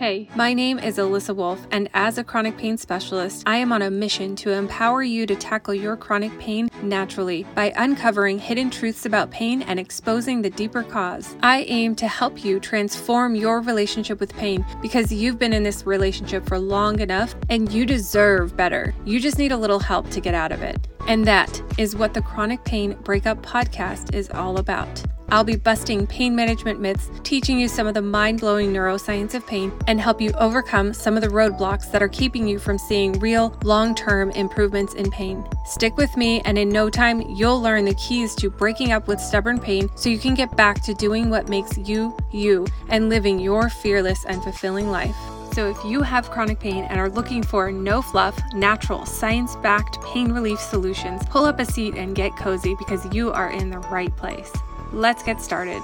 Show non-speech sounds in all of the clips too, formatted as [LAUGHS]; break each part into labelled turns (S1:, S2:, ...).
S1: Hey, my name is Alissa Wolfe, and as a chronic pain specialist, I am on a mission to empower you to tackle your chronic pain naturally by uncovering hidden truths about pain and exposing the deeper cause. I aim to help you transform your relationship with pain because you've been in this relationship for long enough and you deserve better. You just need a little help to get out of it. And that is what the Chronic Pain Breakup Podcast is all about. I'll be busting pain management myths, teaching you some of the mind blowing neuroscience of pain, and help you overcome some of the roadblocks that are keeping you from seeing real, long term improvements in pain. Stick with me, and in no time, you'll learn the keys to breaking up with stubborn pain so you can get back to doing what makes you, you, and living your fearless and fulfilling life. So, if you have chronic pain and are looking for no fluff, natural, science backed pain relief solutions, pull up a seat and get cozy because you are in the right place. Let's get started.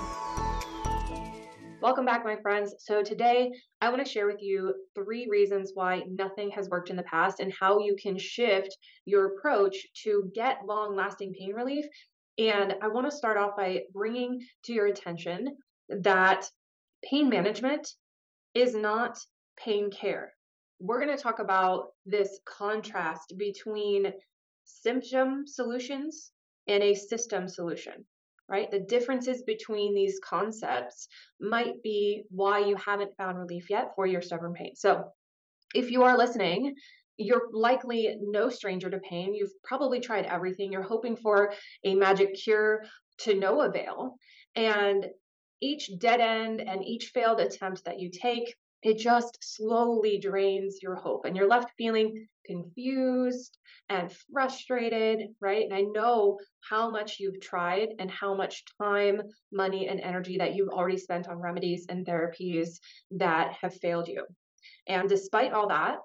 S2: Welcome back, my friends. So, today I want to share with you three reasons why nothing has worked in the past and how you can shift your approach to get long lasting pain relief. And I want to start off by bringing to your attention that pain management is not pain care. We're going to talk about this contrast between symptom solutions and a system solution right? The differences between these concepts might be why you haven't found relief yet for your stubborn pain. So, if you are listening, you're likely no stranger to pain. You've probably tried everything. You're hoping for a magic cure to no avail. And each dead end and each failed attempt that you take it just slowly drains your hope and you're left feeling confused and frustrated, right? And I know how much you've tried and how much time, money, and energy that you've already spent on remedies and therapies that have failed you. And despite all that,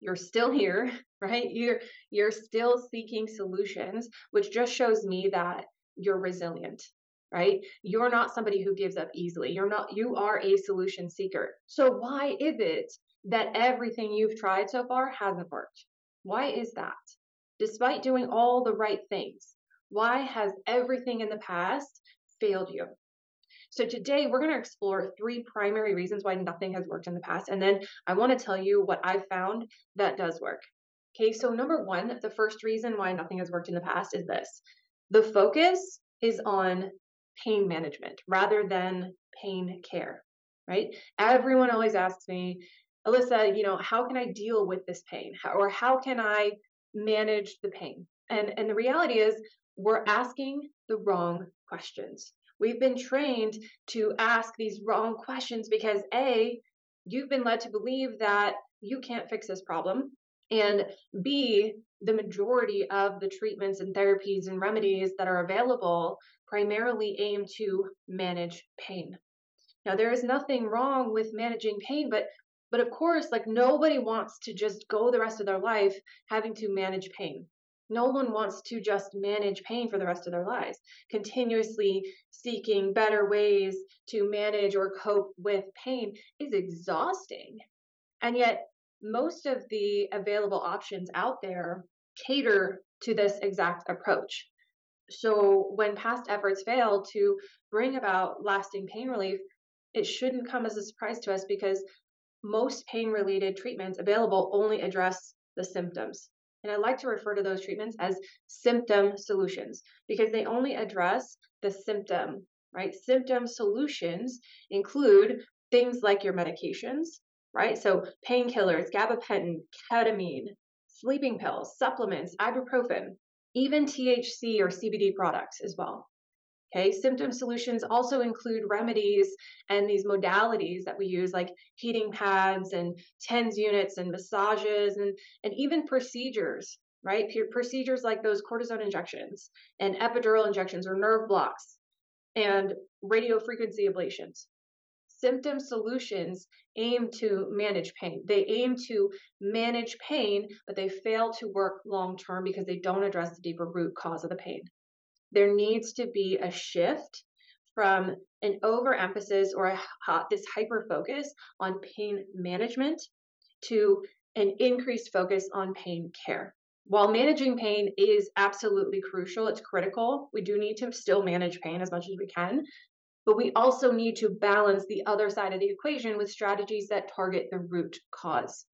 S2: you're still [LAUGHS] here, right? You're you're still seeking solutions, which just shows me that you're resilient right? You're not somebody who gives up easily. You're not, you are a solution seeker. So why is it that everything you've tried so far hasn't worked? Why is that? Despite doing all the right things, why has everything in the past failed you? So today we're going to explore three primary reasons why nothing has worked in the past. And then I want to tell you what I've found that does work. Okay, so number one, the first reason why nothing has worked in the past is this the focus is on pain management rather than pain care, right? Everyone always asks me, Alissa, you know, how can I deal with this pain? Or how can I manage the pain? And, and the reality is, we're asking the wrong questions. We've been trained to ask these wrong questions because A, you've been led to believe that you can't fix this problem. And B, the majority of the treatments and therapies and remedies that are available primarily aim to manage pain. Now, there is nothing wrong with managing pain, but but of course, like nobody wants to just go the rest of their life having to manage pain. No one wants to just manage pain for the rest of their lives, continuously seeking better ways to manage or cope with pain is exhausting. And yet, most of the available options out there cater to this exact approach. So, when past efforts fail to bring about lasting pain relief, it shouldn't come as a surprise to us because most pain related treatments available only address the symptoms. And I like to refer to those treatments as symptom solutions because they only address the symptom, right? Symptom solutions include things like your medications, right? So painkillers, gabapentin, ketamine, sleeping pills, supplements, ibuprofen, even THC or CBD products as well. Okay, symptom solutions also include remedies and these modalities that we use, like heating pads and TENS units and massages and, and even procedures, right? procedures like those cortisone injections and epidural injections or nerve blocks and radio frequency ablations symptom solutions aim to manage pain. They aim to manage pain, but they fail to work long term because they don't address the deeper root cause of the pain. There needs to be a shift from an overemphasis or a, this hyper focus on pain management to an increased focus on pain care. While managing pain is absolutely crucial, it's critical. We do need to still manage pain as much as we can, But we also need to balance the other side of the equation with strategies that target the root cause.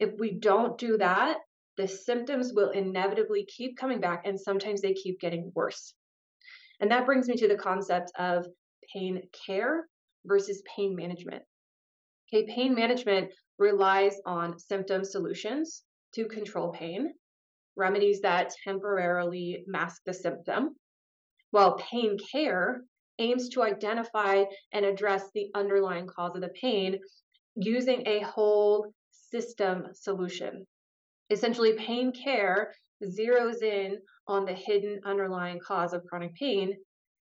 S2: If we don't do that, the symptoms will inevitably keep coming back and sometimes they keep getting worse. And that brings me to the concept of pain care versus pain management. Okay, pain management relies on symptom solutions to control pain, remedies that temporarily mask the symptom, while pain care aims to identify and address the underlying cause of the pain using a whole system solution. Essentially, pain care zeroes in on the hidden underlying cause of chronic pain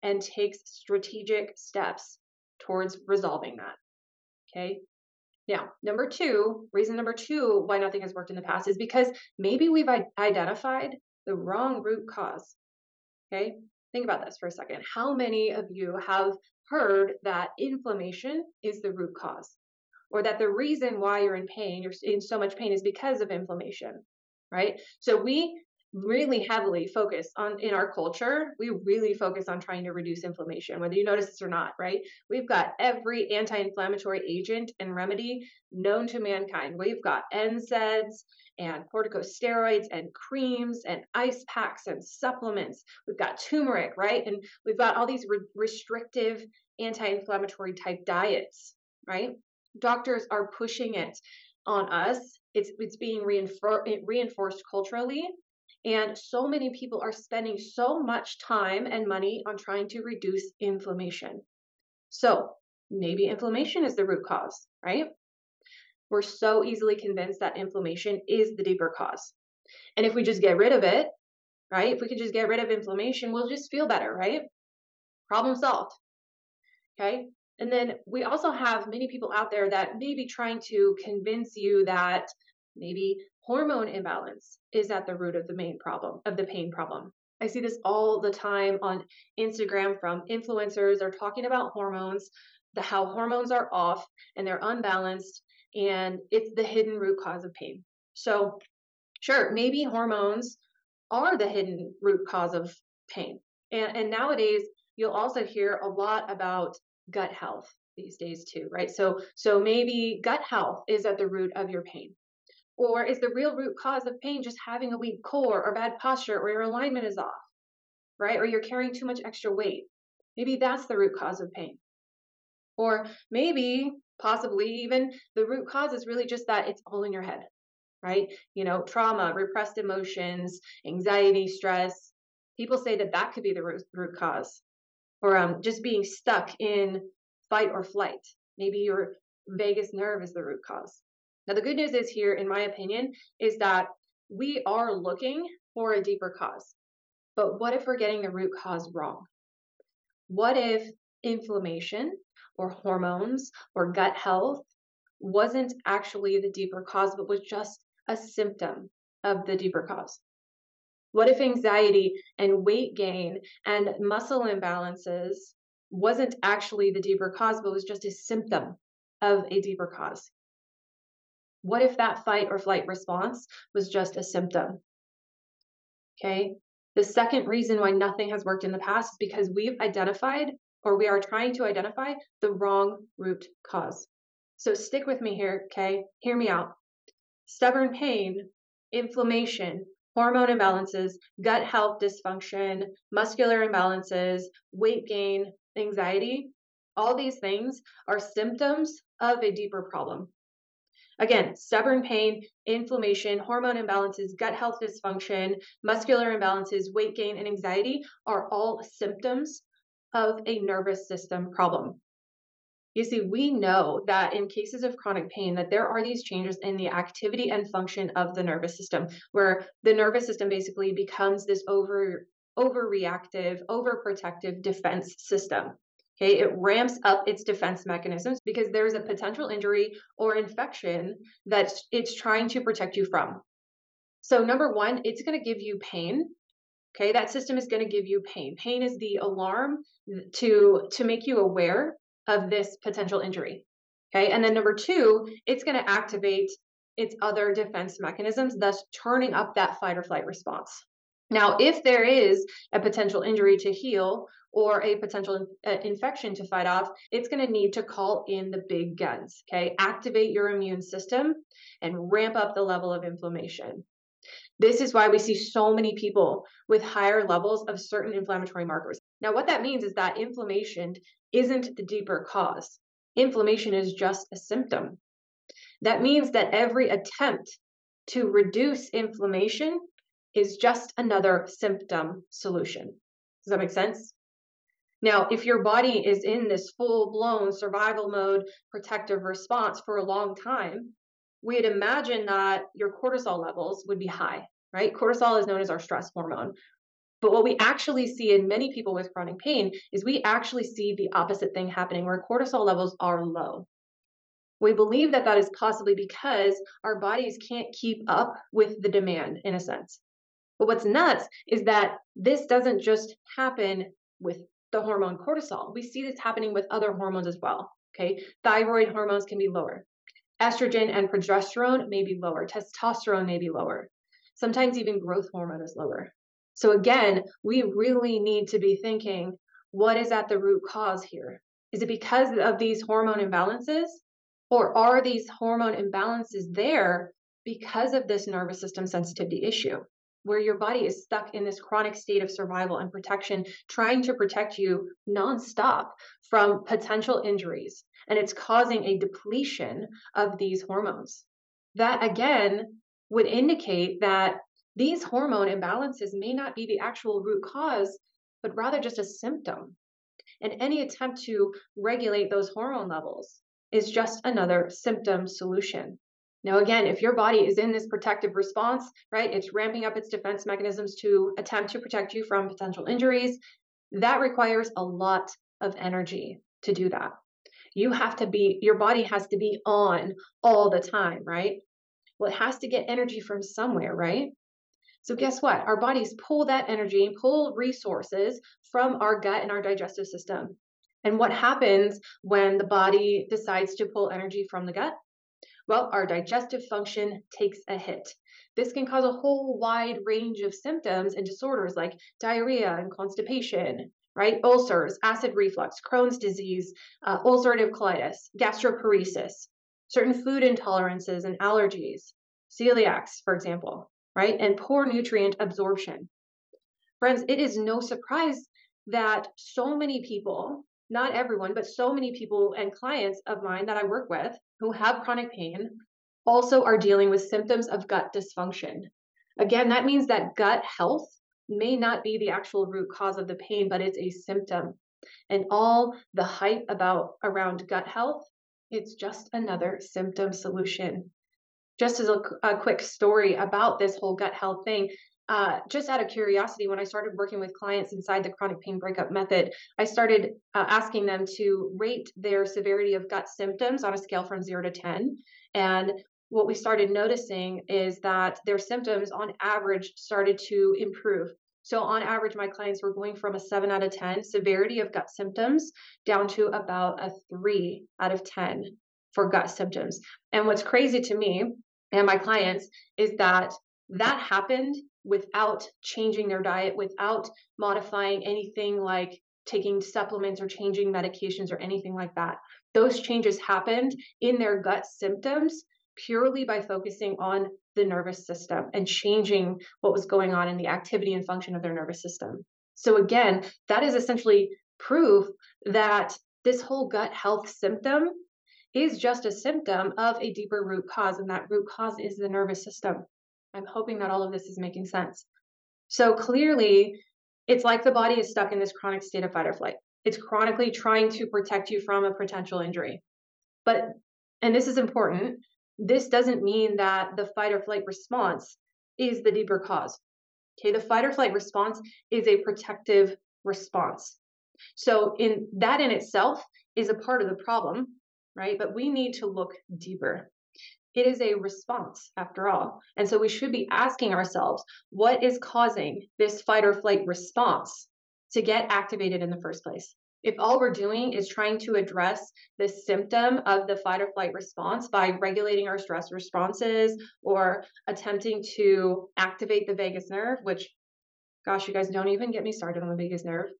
S2: and takes strategic steps towards resolving that. Okay. Now, number two, reason number two why nothing has worked in the past is because maybe we've identified the wrong root cause. Okay. Think about this for a second. How many of you have heard that inflammation is the root cause? Or that the reason why you're in pain, you're in so much pain, is because of inflammation, right? So we really heavily focus on in our culture we really focus on trying to reduce inflammation whether you notice this or not right? We've got every anti-inflammatory agent and remedy known to mankind. We've got NSAIDs and corticosteroids and creams and ice packs and supplements. We've got turmeric right? And we've got all these re- restrictive anti-inflammatory type diets right? Doctors are pushing it on us. It's it's being reinfor- reinforced culturally and so many people are spending so much time and money on trying to reduce inflammation. So maybe inflammation is the root cause, right? We're so easily convinced that inflammation is the deeper cause. And if we just get rid of it, right? If we could just get rid of inflammation, we'll just feel better, right? Problem solved. Okay. And then we also have many people out there that may be trying to convince you that maybe hormone imbalance is at the root of the main problem of the pain problem. I see this all the time on Instagram from influencers. They're talking about hormones, the how hormones are off and they're unbalanced, and it's the hidden root cause of pain. So, sure, maybe hormones are the hidden root cause of pain. And, and nowadays, you'll also hear a lot about gut health these days too, right? So, so maybe gut health is at the root of your pain. Or is the real root cause of pain just having a weak core or bad posture or your alignment is off, right? Or you're carrying too much extra weight. Maybe that's the root cause of pain. Or maybe, possibly even, the root cause is really just that it's all in your head, right? You know, trauma, repressed emotions, anxiety, stress. People say that that could be the root, root cause. Or um, just being stuck in fight or flight. Maybe your vagus nerve is the root cause. Now, the good news is here, in my opinion, is that we are looking for a deeper cause. But what if we're getting the root cause wrong? What if inflammation or hormones or gut health wasn't actually the deeper cause, but was just a symptom of the deeper cause? What if anxiety and weight gain and muscle imbalances wasn't actually the deeper cause, but was just a symptom of a deeper cause? What if that fight or flight response was just a symptom? Okay. The second reason why nothing has worked in the past is because we've identified or we are trying to identify the wrong root cause. So stick with me here, okay? Hear me out. Stubborn pain, inflammation, hormone imbalances, gut health dysfunction, muscular imbalances, weight gain, anxiety, all these things are symptoms of a deeper problem. Again, stubborn pain, inflammation, hormone imbalances, gut health dysfunction, muscular imbalances, weight gain, and anxiety are all symptoms of a nervous system problem. You see, we know that in cases of chronic pain that there are these changes in the activity and function of the nervous system where the nervous system basically becomes this over overreactive, overprotective defense system. Okay, it ramps up its defense mechanisms because there's a potential injury or infection that it's trying to protect you from. So, number one, it's going to give you pain. Okay, that system is going to give you pain. Pain is the alarm to to make you aware of this potential injury. Okay, and then number two, it's going to activate its other defense mechanisms, thus turning up that fight or flight response. Now, if there is a potential injury to heal or a potential uh, infection to fight off, it's going to need to call in the big guns, okay? Activate your immune system and ramp up the level of inflammation. This is why we see so many people with higher levels of certain inflammatory markers. Now, what that means is that inflammation isn't the deeper cause. Inflammation is just a symptom. That means that every attempt to reduce inflammation is just another symptom solution. Does that make sense? Now, if your body is in this full blown survival mode protective response for a long time, we'd imagine that your cortisol levels would be high, right? Cortisol is known as our stress hormone. But what we actually see in many people with chronic pain is we actually see the opposite thing happening where cortisol levels are low. We believe that that is possibly because our bodies can't keep up with the demand in a sense. But what's nuts is that this doesn't just happen with the hormone cortisol. We see this happening with other hormones as well. Okay. Thyroid hormones can be lower. Estrogen and progesterone may be lower. Testosterone may be lower. Sometimes even growth hormone is lower. So again, we really need to be thinking what is at the root cause here? Is it because of these hormone imbalances? Or are these hormone imbalances there because of this nervous system sensitivity issue? Where your body is stuck in this chronic state of survival and protection, trying to protect you nonstop from potential injuries. And it's causing a depletion of these hormones. That again would indicate that these hormone imbalances may not be the actual root cause, but rather just a symptom. And any attempt to regulate those hormone levels is just another symptom solution. Now, again, if your body is in this protective response, right, it's ramping up its defense mechanisms to attempt to protect you from potential injuries, that requires a lot of energy to do that. You have to be, your body has to be on all the time, right? Well, it has to get energy from somewhere, right? So, guess what? Our bodies pull that energy, pull resources from our gut and our digestive system. And what happens when the body decides to pull energy from the gut? Well, our digestive function takes a hit. This can cause a whole wide range of symptoms and disorders like diarrhea and constipation, right? Ulcers, acid reflux, Crohn's disease, uh, ulcerative colitis, gastroparesis, certain food intolerances and allergies, celiacs, for example, right? And poor nutrient absorption. Friends, it is no surprise that so many people, not everyone, but so many people and clients of mine that I work with who have chronic pain also are dealing with symptoms of gut dysfunction. Again, that means that gut health may not be the actual root cause of the pain, but it's a symptom. And all the hype about around gut health, it's just another symptom solution. Just as a, a quick story about this whole gut health thing, uh, just out of curiosity, when I started working with clients inside the chronic pain breakup method, I started uh, asking them to rate their severity of gut symptoms on a scale from zero to 10. And what we started noticing is that their symptoms on average started to improve. So, on average, my clients were going from a seven out of 10 severity of gut symptoms down to about a three out of 10 for gut symptoms. And what's crazy to me and my clients is that that happened without changing their diet, without modifying anything like taking supplements or changing medications or anything like that. Those changes happened in their gut symptoms purely by focusing on the nervous system and changing what was going on in the activity and function of their nervous system. So, again, that is essentially proof that this whole gut health symptom is just a symptom of a deeper root cause, and that root cause is the nervous system. I'm hoping that all of this is making sense. So clearly, it's like the body is stuck in this chronic state of fight or flight. It's chronically trying to protect you from a potential injury. But, and this is important, this doesn't mean that the fight or flight response is the deeper cause. Okay, the fight or flight response is a protective response. So, in that in itself is a part of the problem, right? But we need to look deeper. It is a response, after all. And so we should be asking ourselves what is causing this fight or flight response to get activated in the first place? If all we're doing is trying to address the symptom of the fight or flight response by regulating our stress responses or attempting to activate the vagus nerve, which Gosh, you guys don't even get me started on the vagus nerve.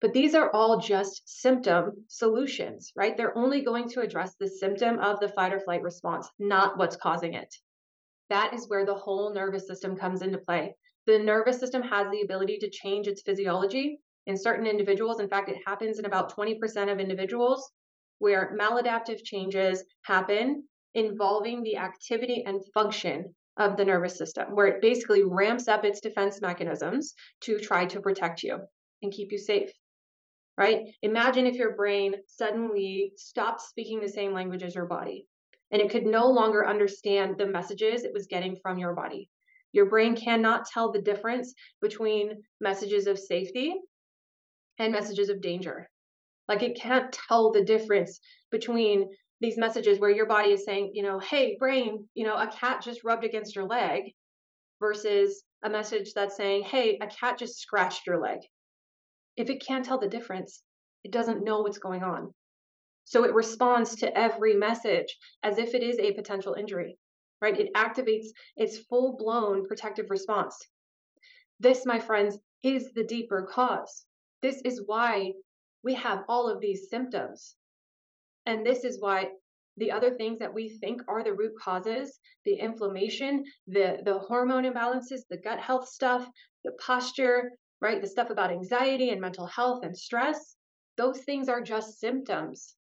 S2: But these are all just symptom solutions, right? They're only going to address the symptom of the fight or flight response, not what's causing it. That is where the whole nervous system comes into play. The nervous system has the ability to change its physiology in certain individuals. In fact, it happens in about 20% of individuals where maladaptive changes happen involving the activity and function of the nervous system, where it basically ramps up its defense mechanisms to try to protect you and keep you safe. Right? Imagine if your brain suddenly stopped speaking the same language as your body and it could no longer understand the messages it was getting from your body. Your brain cannot tell the difference between messages of safety and messages of danger. Like it can't tell the difference between these messages where your body is saying, you know, hey, brain, you know, a cat just rubbed against your leg versus a message that's saying, hey, a cat just scratched your leg. If it can't tell the difference, it doesn't know what's going on. So it responds to every message as if it is a potential injury, right? It activates its full blown protective response. This, my friends, is the deeper cause. This is why we have all of these symptoms. And this is why the other things that we think are the root causes the inflammation the the hormone imbalances the gut health stuff the posture right? The stuff about anxiety and mental health and stress those things are just symptoms.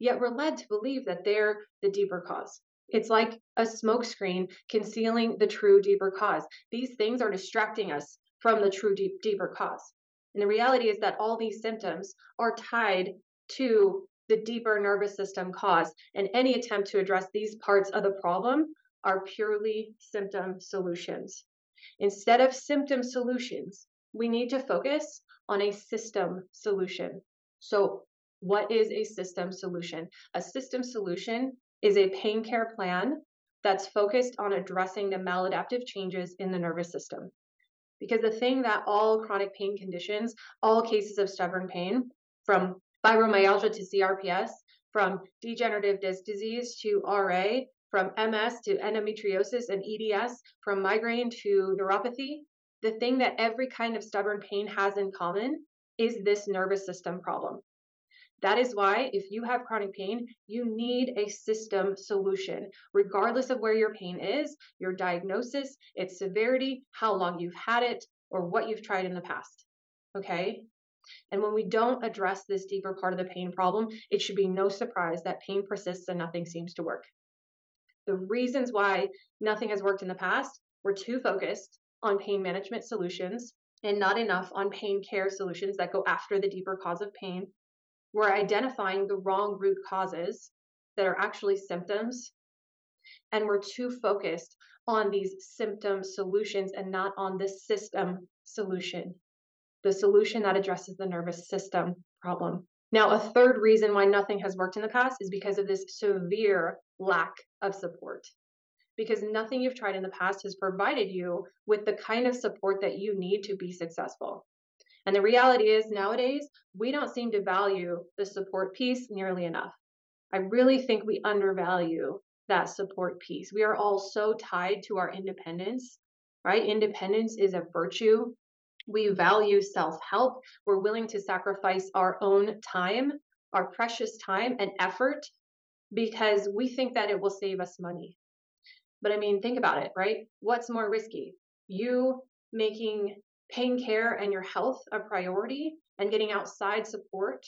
S2: Yet we're led to believe that they're the deeper cause. It's like a smokescreen concealing the true deeper cause. These things are distracting us from the true deep, deeper cause. And the reality is that all these symptoms are tied to the deeper nervous system cause. And any attempt to address these parts of the problem are purely symptom solutions. Instead of symptom solutions, we need to focus on a system solution. So, what is a system solution? A system solution is a pain care plan that's focused on addressing the maladaptive changes in the nervous system. Because the thing that all chronic pain conditions, all cases of stubborn pain, from fibromyalgia to CRPS, from degenerative disc disease to RA, from MS to endometriosis and EDS, from migraine to neuropathy. The thing that every kind of stubborn pain has in common is this nervous system problem. That is why, if you have chronic pain, you need a system solution, regardless of where your pain is, your diagnosis, its severity, how long you've had it, or what you've tried in the past. Okay? And when we don't address this deeper part of the pain problem, it should be no surprise that pain persists and nothing seems to work. The reasons why nothing has worked in the past, we're too focused on pain management solutions and not enough on pain care solutions that go after the deeper cause of pain. We're identifying the wrong root causes that are actually symptoms. And we're too focused on these symptom solutions and not on the system solution the solution that addresses the nervous system problem. Now, a third reason why nothing has worked in the past is because of this severe lack of support. Because nothing you've tried in the past has provided you with the kind of support that you need to be successful. And the reality is, nowadays, we don't seem to value the support piece nearly enough. I really think we undervalue that support piece. We are all so tied to our independence, right? Independence is a virtue we value self help. We're willing to sacrifice our own time, our precious time and effort because we think that it will save us money. But I mean, think about it, right? What's more risky? You making pain care and your health a priority and getting outside support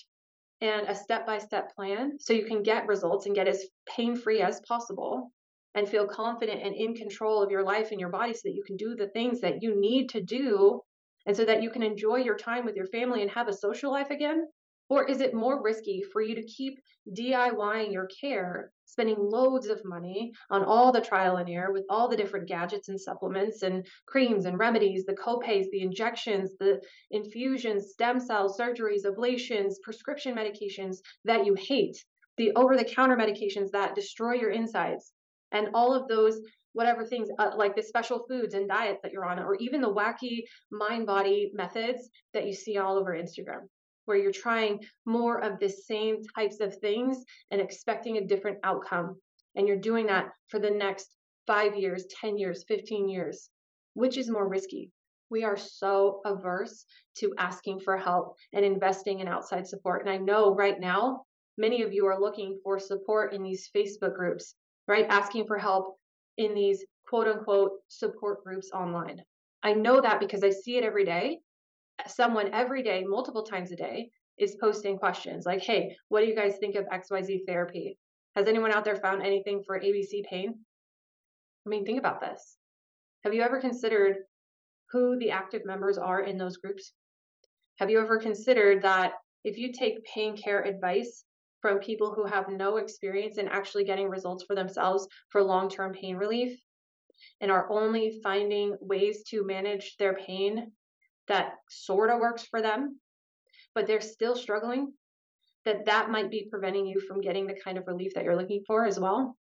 S2: and a step by step plan so you can get results and get as pain free as possible and feel confident and in control of your life and your body so that you can do the things that you need to do and so that you can enjoy your time with your family and have a social life again? Or is it more risky for you to keep DIYing your care, spending loads of money on all the trial and error with all the different gadgets and supplements and creams and remedies, the copays, the injections, the infusions, stem cell surgeries, ablations, prescription medications that you hate, the over the counter medications that destroy your insides, and all of those whatever things uh, like the special foods and diets that you're on, or even the wacky mind body methods that you see all over Instagram, where you're trying more of the same types of things and expecting a different outcome. And you're doing that for the next five years, 10 years, 15 years. Which is more risky? we are so averse to asking for help and investing in outside support. And I know right now, many of you are looking for support in these Facebook groups, right? Asking for help in these quote unquote support groups online. I know that because I see it every day. Someone every day, multiple times a day, is posting questions like, hey, what do you guys think of XYZ therapy? Has anyone out there found anything for ABC pain? I mean, think about this. Have you ever considered who the active members are in those groups? Have you ever considered that if you take pain care advice from people who have no experience in actually getting results for themselves for long term pain relief and are only finding ways to manage their pain that sort of works for them, but they're still struggling, that that might be preventing you from getting the kind of relief that you're looking for as well.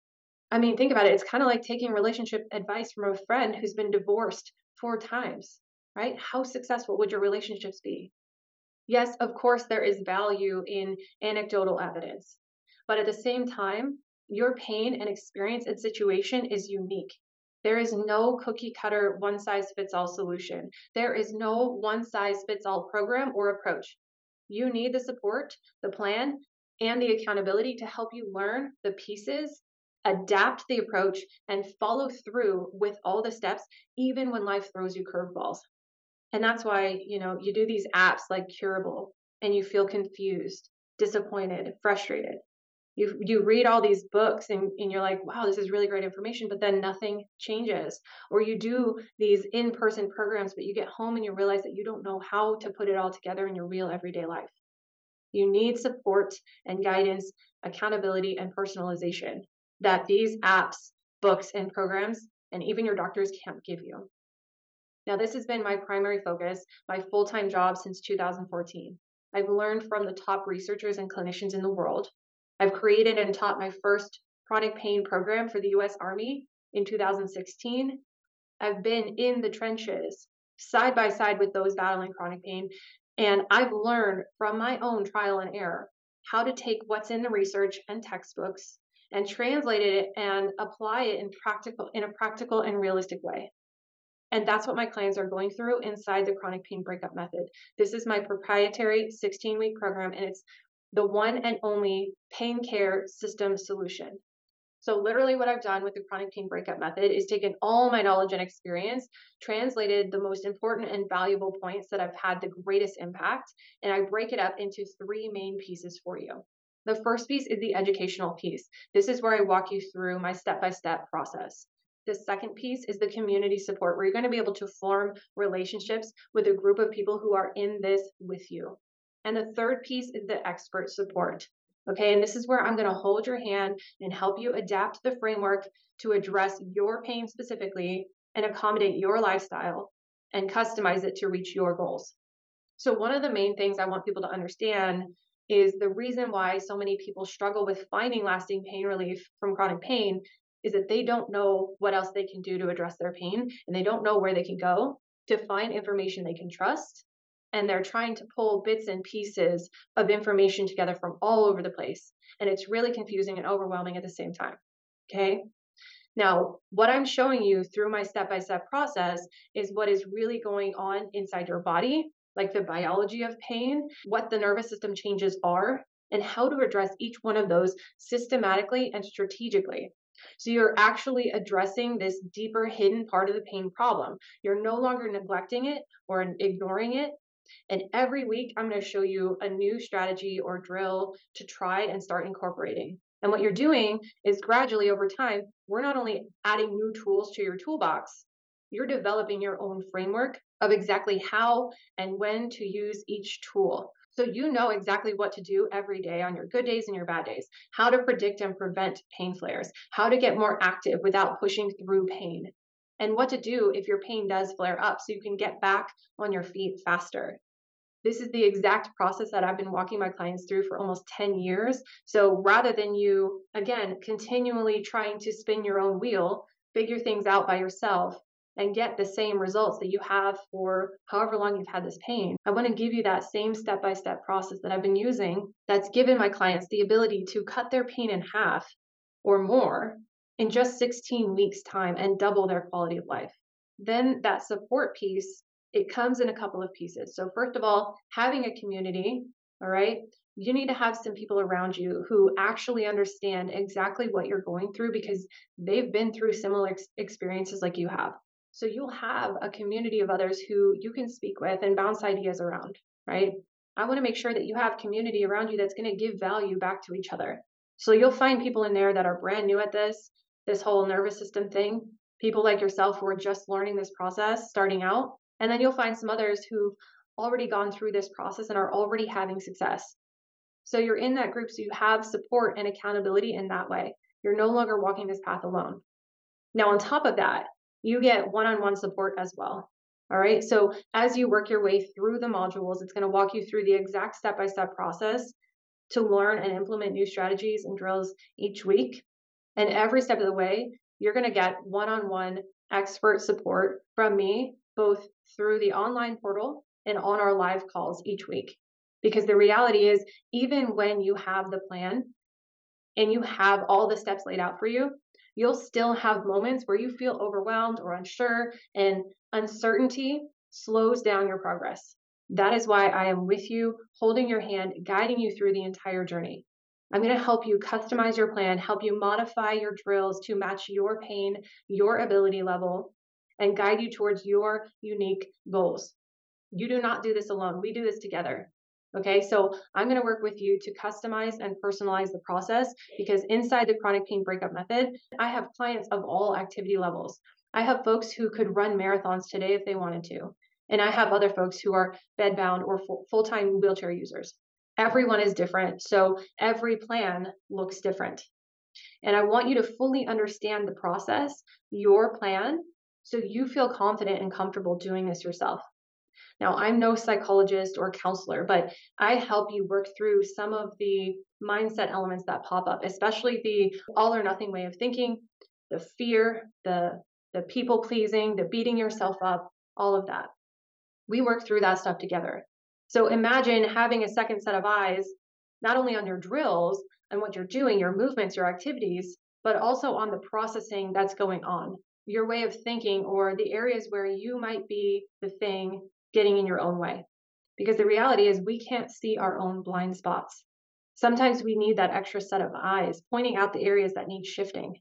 S2: I mean, think about it. It's kind of like taking relationship advice from a friend who's been divorced four times, right? How successful would your relationships be? Yes, of course, there is value in anecdotal evidence, but at the same time, your pain and experience and situation is unique. There is no cookie cutter, one size fits all solution. There is no one size fits all program or approach. You need the support, the plan, and the accountability to help you learn the pieces, adapt the approach, and follow through with all the steps, even when life throws you curveballs. And that's why, you know, you do these apps like Curable and you feel confused, disappointed, frustrated. You, you read all these books and, and you're like, wow, this is really great information, but then nothing changes. Or you do these in person programs, but you get home and you realize that you don't know how to put it all together in your real everyday life. You need support and guidance, accountability, and personalization that these apps, books, and programs, and even your doctors can't give you. Now, this has been my primary focus, my full time job since 2014. I've learned from the top researchers and clinicians in the world I've created and taught my first chronic pain program for the US Army in 2016. I've been in the trenches side by side with those battling chronic pain. And I've learned from my own trial and error how to take what's in the research and textbooks and translate it and apply it in practical in a practical and realistic way. And that's what my clients are going through inside the chronic pain breakup method. This is my proprietary 16 week program, and it's the one and only pain care system solution. So, literally, what I've done with the chronic pain breakup method is taken all my knowledge and experience, translated the most important and valuable points that have had the greatest impact, and I break it up into three main pieces for you. The first piece is the educational piece. This is where I walk you through my step by step process. The second piece is the community support, where you're going to be able to form relationships with a group of people who are in this with you. And the third piece is the expert support. Okay, and this is where I'm going to hold your hand and help you adapt the framework to address your pain specifically and accommodate your lifestyle and customize it to reach your goals. So, one of the main things I want people to understand is the reason why so many people struggle with finding lasting pain relief from chronic pain is that they don't know what else they can do to address their pain and they don't know where they can go to find information they can trust and they're trying to pull bits and pieces of information together from all over the place. And it's really confusing and overwhelming at the same time. Okay. Now, what I'm showing you through my step by step process is what is really going on inside your body, like the biology of pain, what the nervous system changes are, and how to address each one of those systematically and strategically. So you're actually addressing this deeper hidden part of the pain problem. You're no longer neglecting it or ignoring it. And every week, I'm going to show you a new strategy or drill to try and start incorporating. And what you're doing is gradually over time, we're not only adding new tools to your toolbox, you're developing your own framework of exactly how and when to use each tool. So you know exactly what to do every day on your good days and your bad days, how to predict and prevent pain flares, how to get more active without pushing through pain, and what to do if your pain does flare up so you can get back on your feet faster. This is the exact process that I've been walking my clients through for almost 10 years. So rather than you, again, continually trying to spin your own wheel, figure things out by yourself, and get the same results that you have for however long you've had this pain. I want to give you that same step by step process that I've been using that's given my clients the ability to cut their pain in half or more in just 16 weeks' time and double their quality of life. Then that support piece it comes in a couple of pieces. So, first of all, having a community, all right, you need to have some people around you who actually understand exactly what you're going through because they've been through similar ex- experiences like you have. So, you'll have a community of others who you can speak with and bounce ideas around, right? I want to make sure that you have community around you that's going to give value back to each other. So, you'll find people in there that are brand new at this, this whole nervous system thing, people like yourself who are just learning this process, starting out and then you'll find some others who've already gone through this process and are already having success. So you're in that group, so you have support and accountability in that way. You're no longer walking this path alone. Now, on top of that, you get one on one support as well. All right. So as you work your way through the modules, it's going to walk you through the exact step by step process to learn and implement new strategies and drills each week. And every step of the way, you're going to get one on one expert support from me, both through the online portal and on our live calls each week. Because the reality is, even when you have the plan and you have all the steps laid out for you, you'll still have moments where you feel overwhelmed or unsure, and uncertainty slows down your progress. That is why I am with you, holding your hand, guiding you through the entire journey. I'm going to help you customize your plan, help you modify your drills to match your pain, your ability level, and guide you towards your unique goals. You do not do this alone. We do this together. Okay, so I'm going to work with you to customize and personalize the process because inside the chronic pain breakup method, I have clients of all activity levels. I have folks who could run marathons today if they wanted to. And I have other folks who are bedbound or full time wheelchair users. Everyone is different. So every plan looks different. And I want you to fully understand the process, your plan, so you feel confident and comfortable doing this yourself. Now, I'm no psychologist or counselor, but I help you work through some of the mindset elements that pop up, especially the all or nothing way of thinking, the fear, the the people pleasing, the beating yourself up, all of that. We work through that stuff together. So imagine having a second set of eyes, not only on your drills and what you're doing, your movements, your activities, but also on the processing that's going on your way of thinking or the areas where you might be the thing getting in your own way. Because the reality is, we can't see our own blind spots. Sometimes we need that extra set of eyes pointing out the areas that need shifting.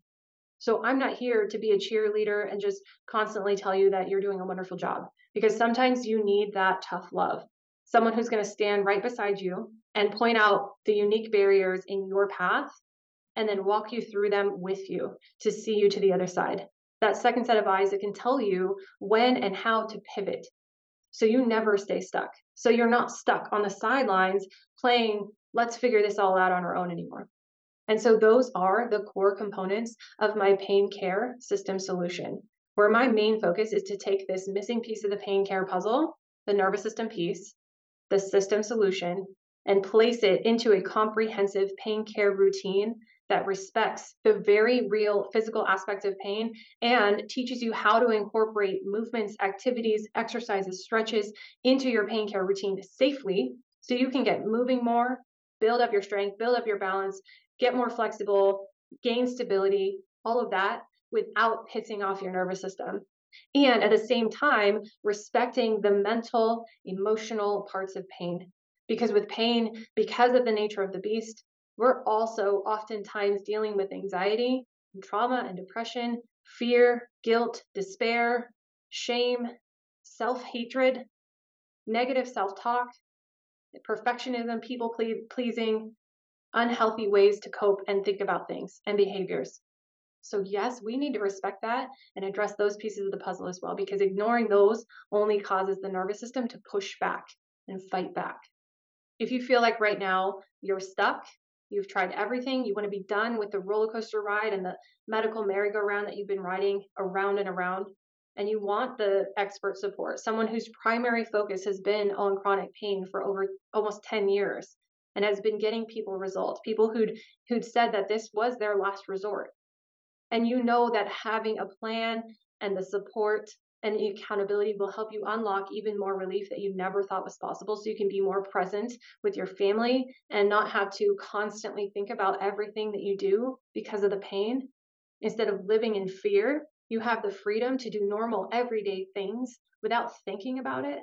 S2: So I'm not here to be a cheerleader and just constantly tell you that you're doing a wonderful job because sometimes you need that tough love. Someone who's going to stand right beside you and point out the unique barriers in your path and then walk you through them with you to see you to the other side that second set of eyes that can tell you when and how to pivot so you never stay stuck. So you're not stuck on the sidelines playing, let's figure this all out on our own anymore. And so those are the core components of my pain care system solution, where my main focus is to take this missing piece of the pain care puzzle, the nervous system piece, the system solution, and place it into a comprehensive pain care routine that respects the very real physical aspects of pain and teaches you how to incorporate movements, activities, exercises, stretches into your pain care routine safely so you can get moving more, build up your strength, build up your balance, get more flexible, gain stability, all of that without pissing off your nervous system. And at the same time, respecting the mental, emotional parts of pain. Because with pain, because of the nature of the beast, we're also oftentimes dealing with anxiety, and trauma, and depression, fear, guilt, despair, shame, self hatred, negative self talk, perfectionism, people pleasing, unhealthy ways to cope and think about things and behaviors. So, yes, we need to respect that and address those pieces of the puzzle as well, because ignoring those only causes the nervous system to push back and fight back. If you feel like right now you're stuck You've tried everything. You want to be done with the roller coaster ride and the medical merry-go-round that you've been riding around and around. And you want the expert support, someone whose primary focus has been on chronic pain for over almost 10 years and has been getting people results, people who'd who'd said that this was their last resort. And you know that having a plan and the support and accountability will help you unlock even more relief that you never thought was possible so you can be more present with your family and not have to constantly think about everything that you do because of the pain instead of living in fear You have the freedom to do normal, everyday things without thinking about it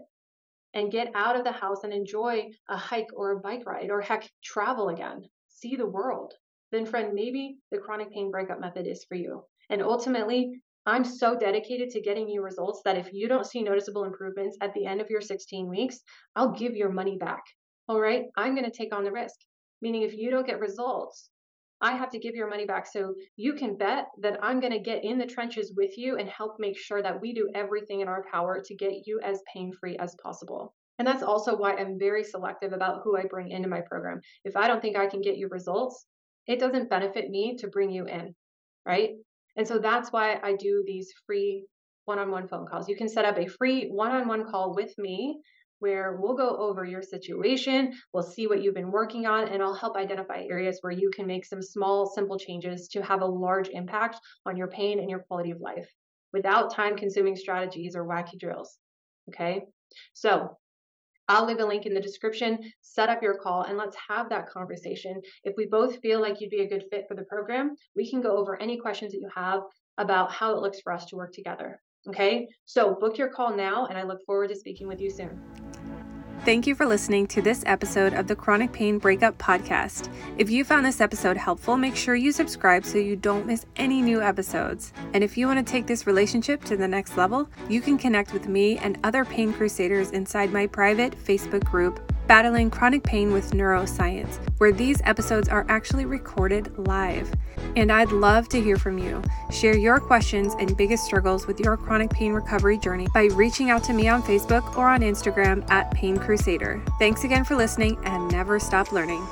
S2: and get out of the house and enjoy a hike or a bike ride or heck, travel again, see the world. Then, friend, maybe the chronic pain breakup method is for you. And ultimately, I'm so dedicated to getting you results that if you don't see noticeable improvements at the end of your 16 weeks, I'll give your money back. All right, I'm going to take on the risk. Meaning, if you don't get results, I have to give your money back. So you can bet that I'm going to get in the trenches with you and help make sure that we do everything in our power to get you as pain free as possible. And that's also why I'm very selective about who I bring into my program. If I don't think I can get you results, it doesn't benefit me to bring you in, right? And so that's why I do these free one on one phone calls. You can set up a free one on one call with me where we'll go over your situation, we'll see what you've been working on, and I'll help identify areas where you can make some small, simple changes to have a large impact on your pain and your quality of life without time consuming strategies or wacky drills. Okay, so I'll leave a link in the description. Set up your call and let's have that conversation. If we both feel like you'd be a good fit for the program, we can go over any questions that you have about how it looks for us to work together. Okay, so book your call now, and I look forward to speaking with you soon.
S1: Thank you for listening to this episode of the Chronic Pain Breakup Podcast. If you found this episode helpful, make sure you subscribe so you don't miss any new episodes. And if you want to take this relationship to the next level, you can connect with me and other pain crusaders inside my private Facebook group, Battling Chronic Pain with Neuroscience, where these episodes are actually recorded live. And I'd love to hear from you. Share your questions and biggest struggles with your chronic pain recovery journey by reaching out to me on Facebook or on Instagram at Pain Crusader. Thanks again for listening and never stop learning.